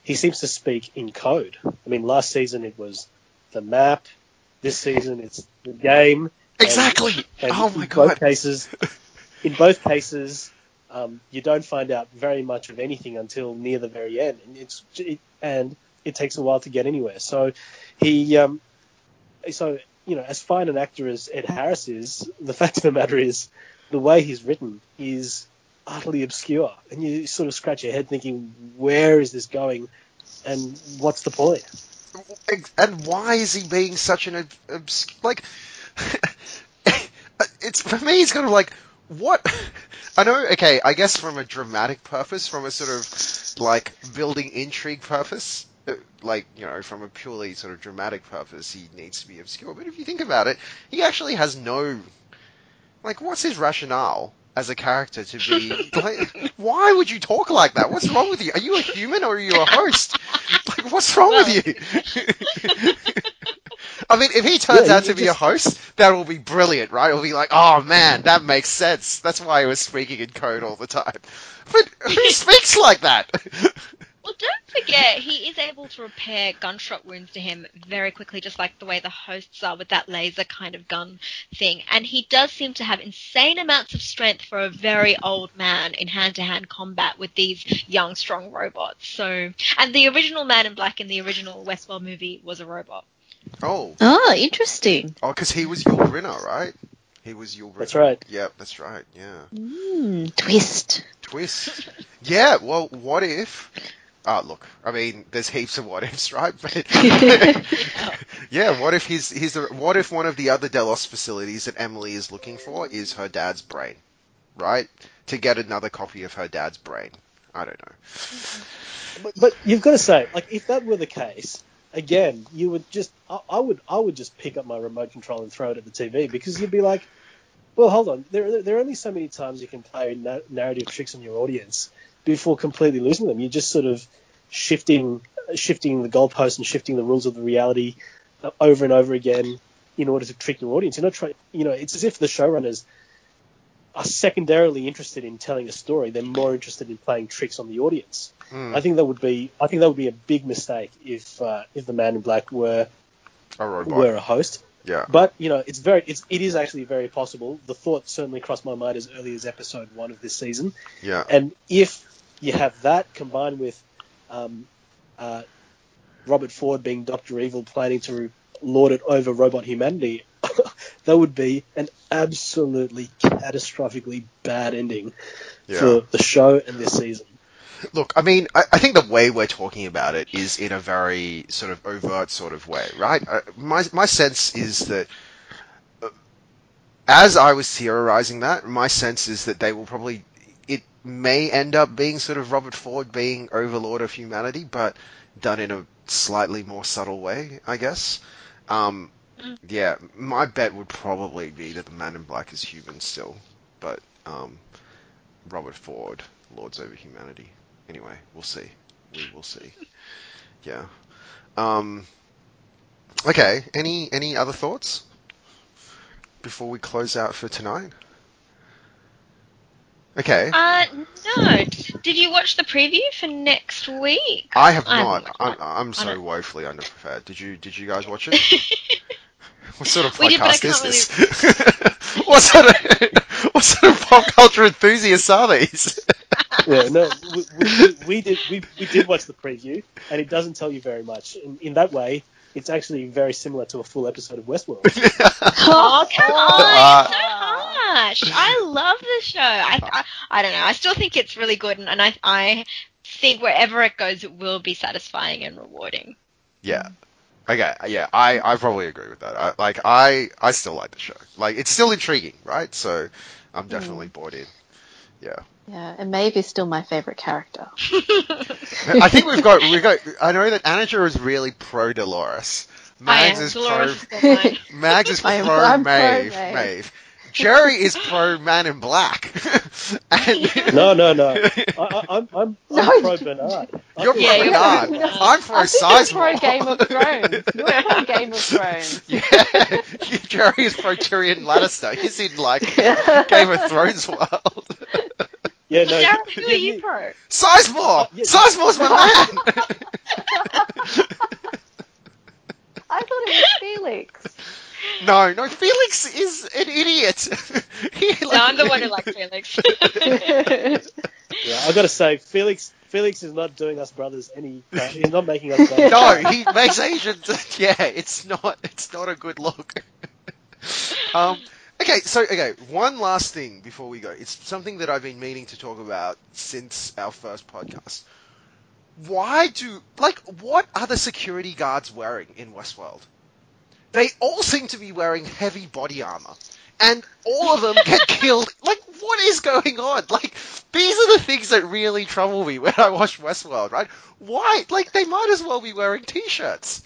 he seems to speak in code. I mean, last season it was the map. This season it's the game. Exactly. And oh in my both god. cases, in both cases, um, you don't find out very much of anything until near the very end, and it's it, and it takes a while to get anywhere. So he, um, so you know, as fine an actor as Ed Harris is, the fact of the matter is, the way he's written is utterly obscure, and you sort of scratch your head thinking, where is this going, and what's the point? And why is he being such an ob- obs- like? it's for me. It's kind of like, what? I know. Okay, I guess from a dramatic purpose, from a sort of like building intrigue purpose, uh, like you know, from a purely sort of dramatic purpose, he needs to be obscure. But if you think about it, he actually has no. Like, what's his rationale as a character to be? like, why would you talk like that? What's wrong with you? Are you a human or are you a host? Like, what's wrong with you? I mean, if he turns Yeah, out you to be just- a host, that will be brilliant, right? It'll be like, oh man, that makes sense. That's why he was speaking in code all the time. But who speaks like that? Well, don't forget, he is able to repair gunshot wounds to him very quickly, just like the way the hosts are with that laser kind of gun thing. And he does seem to have insane amounts of strength for a very old man in hand to hand combat with these young, strong robots. So, and the original Man in Black in the original Westworld movie was a robot. Oh, Oh, interesting. oh, because he was Yul Brynner, right? He was Yul. Brynner. That's right. Yeah, that's right. Yeah. Mm, twist. Twist. yeah. Well, what if? Ah, look. I mean, there's heaps of what ifs, right? But yeah, what if he's he's the, what if one of the other Delos facilities that Emily is looking for is her dad's brain, right? To get another copy of her dad's brain. I don't know. But, but you've got to say, like, if that were the case, again, you would just, I, I would, I would just pick up my remote control and throw it at the TV because you'd be like, well, hold on, there, there are only so many times you can play na- narrative tricks on your audience before completely losing them. You're just sort of shifting, shifting the goalposts and shifting the rules of the reality uh, over and over again in order to trick your audience. You're not trying, you know, it's as if the showrunners are secondarily interested in telling a story. They're more interested in playing tricks on the audience. Hmm, I think that would be I think that would be a big mistake if uh, if the Man in Black were a robot. were a host. Yeah. But you know, it's very it's it is actually very possible. The thought certainly crossed my mind as early as episode one of this season. Yeah. And if you have that combined with um, uh, Robert Ford being Doctor Evil, planning to lord it over robot humanity, that would be an absolutely catastrophically bad ending Yeah. for the show and this season. Look, I mean, I, I think the way we're talking about it is in a very sort of overt sort of way, right? Uh, my my sense is that uh, as I was theorizing that, my sense is that they will probably it may end up being sort of Robert Ford being overlord of humanity, but done in a slightly more subtle way, I guess. Um. Yeah, my bet would probably be that the Man in Black is human still, but um, Robert Ford lords over humanity. Anyway, we'll see. We will see. Yeah. Um. Okay. Any any other thoughts before we close out for tonight? Okay. Uh, no. Did you watch the preview for next week? I have I not. haven't I'm, I'm so woefully underprepared. Did you Did you guys watch it? What sort of We did, podcast is can't this? what sort of What sort of pop culture enthusiasts are these? yeah, no, we, we, we did we, we did watch the preview, and it doesn't tell you very much. In, in that way, it's actually very similar to a full episode of Westworld. Oh, come on. Uh, it's so harsh. I love the show. I, I, I don't know. I still think it's really good, and, and I, I think wherever it goes, it will be satisfying and rewarding. Yeah. Okay. Yeah. I, I probably agree with that. I, like I I still like the show. Like it's still intriguing, right? So I'm definitely mm. bought in. Yeah. Yeah, and Maeve is still my favorite character. I think we've got we got. I know that Anaja is really pro Dolores. Mags I am. is Dolores pro. is. Mags is pro I am- I'm pro Maeve. Maeve. Maeve. Jerry is pro Man in Black. and No, no, no. I, I, I'm I'm, No, I'm pro you- Bernard. you're I'm pro Yeah, you're Bernard. pro Bernard. I'm pro I think you're pro Game of Thrones. You're pro Game of Thrones. Yeah, Jerry is pro Tyrion Lannister. He's in like Game of Thrones world. Yeah, no. Darren, who are yeah, you yeah. pro? Sizemore! Oh, yeah. Sizemore's my man! I thought it was Felix. no, no, Felix is an idiot. He, No, I'm the one who likes Felix. Yeah, I've got to say, Felix Felix is not doing us brothers any. Uh, he's not making us brothers. No, he makes Asians. Yeah, it's not. It's not a good look. um. Okay, so okay, one last thing before we go. It's something that I've been meaning to talk about since our first podcast. Why do like what are the security guards wearing in Westworld? They all seem to be wearing heavy body armor, and all of them get killed. Like what is going on? Like, these are the things that really trouble me when I watch Westworld, right? Why? Like, they might as well be wearing t-shirts.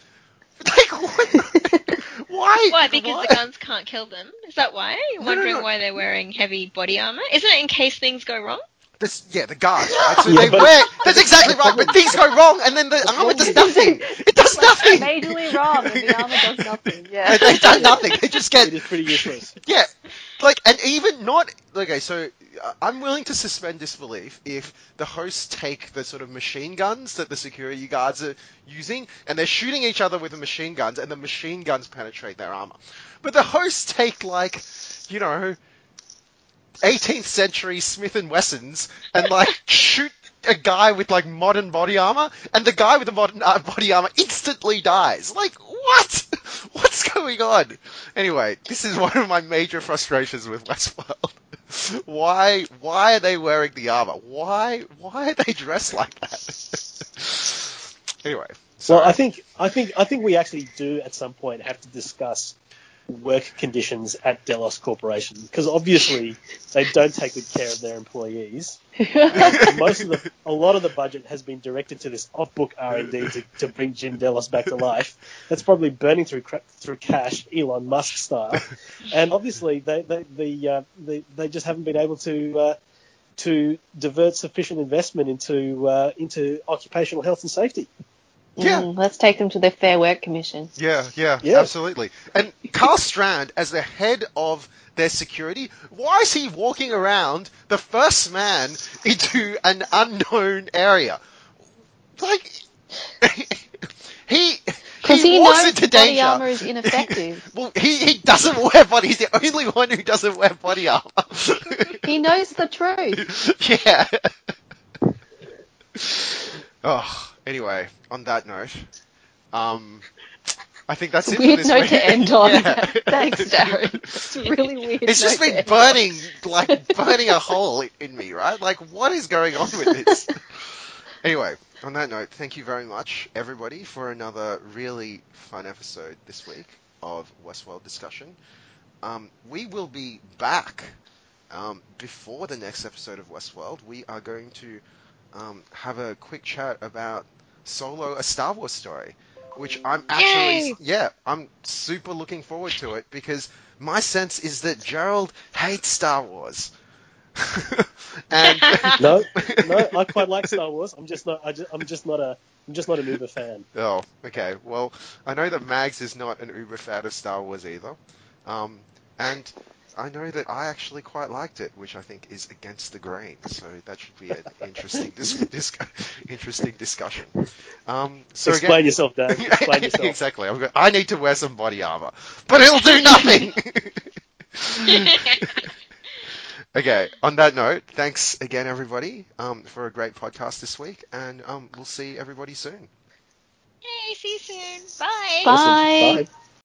Like, what? why? Why? Because why? the guns can't kill them. Is that why? You're No, no, wondering no. why they're wearing heavy body armor? Isn't it in case things go wrong? This, yeah, the guards, right? So Yeah, they but- wear. That's exactly right. But things go wrong, and then the armor does nothing. It does nothing. Majorly wrong, and the armor does nothing. Yeah. And They've done nothing. They just get It is pretty useless. Yeah, like, and even not okay. So uh, I'm willing to suspend disbelief if the hosts take the sort of machine guns that the security guards are using, and they're shooting each other with the machine guns, and the machine guns penetrate their armor. But the hosts take like, you know, 18th century Smith and Wessons and like shoot a guy with like modern body armor, and the guy with the modern uh, body armor instantly dies. Like, what? What's going on? Anyway, this is one of my major frustrations with Westworld. why? Why are they wearing the armor? Why? Why are they dressed like that? anyway, so Well, I think I think I think we actually do at some point have to discuss work conditions at Delos Corporation because obviously they don't take good care of their employees. Most of the a lot of the budget has been directed to this off-book R and D to, to bring Jim Delos back to life. That's probably burning through through cash, Elon Musk style, and obviously they they the, uh, they, they just haven't been able to. Uh, to divert sufficient investment into uh, into occupational health and safety. Yeah. Mm, let's take them to the Fair Work Commission. Yeah, yeah, Yeah. absolutely. And Karl Strand, as the head of their security, why is he walking around the first man into an unknown area? Like, he Because he, he, walks knows into body danger. armor is ineffective. well, he, he doesn't wear body. He's the only one who doesn't wear body armor. he knows the truth. yeah. oh, anyway, on that note, um, I think that's it. for Weird this note week. to end on. Yeah. Thanks, Darren. It's really weird. It's just been burning, like burning a hole in me, right? Like, what is going on with this? anyway, on that note, thank you very much, everybody, for another really fun episode this week of Westworld discussion. Um, we will be back um, before the next episode of Westworld. We are going to um, have a quick chat about Solo: A Star Wars Story, which I'm actually Yay! yeah, I'm super looking forward to it because my sense is that Gerald hates Star Wars. and No, no, I quite like Star Wars. I'm just not. I just, I'm just not a. I'm just not an Uber fan. Oh, okay. Well, I know that Mags is not an uber fan of Star Wars either. Um, and I know that I actually quite liked it, which I think is against the grain. So that should be an interesting, dis- dis- interesting discussion. Um, so Explain again, yourself, Dave. Explain yourself. exactly. I'm go- I need to wear some body armor, but it'll do nothing. okay. On that note, thanks again, everybody, um, for a great podcast this week, and um, we'll see everybody soon. Hey, see you soon. Bye. Bye. Awesome. Bye.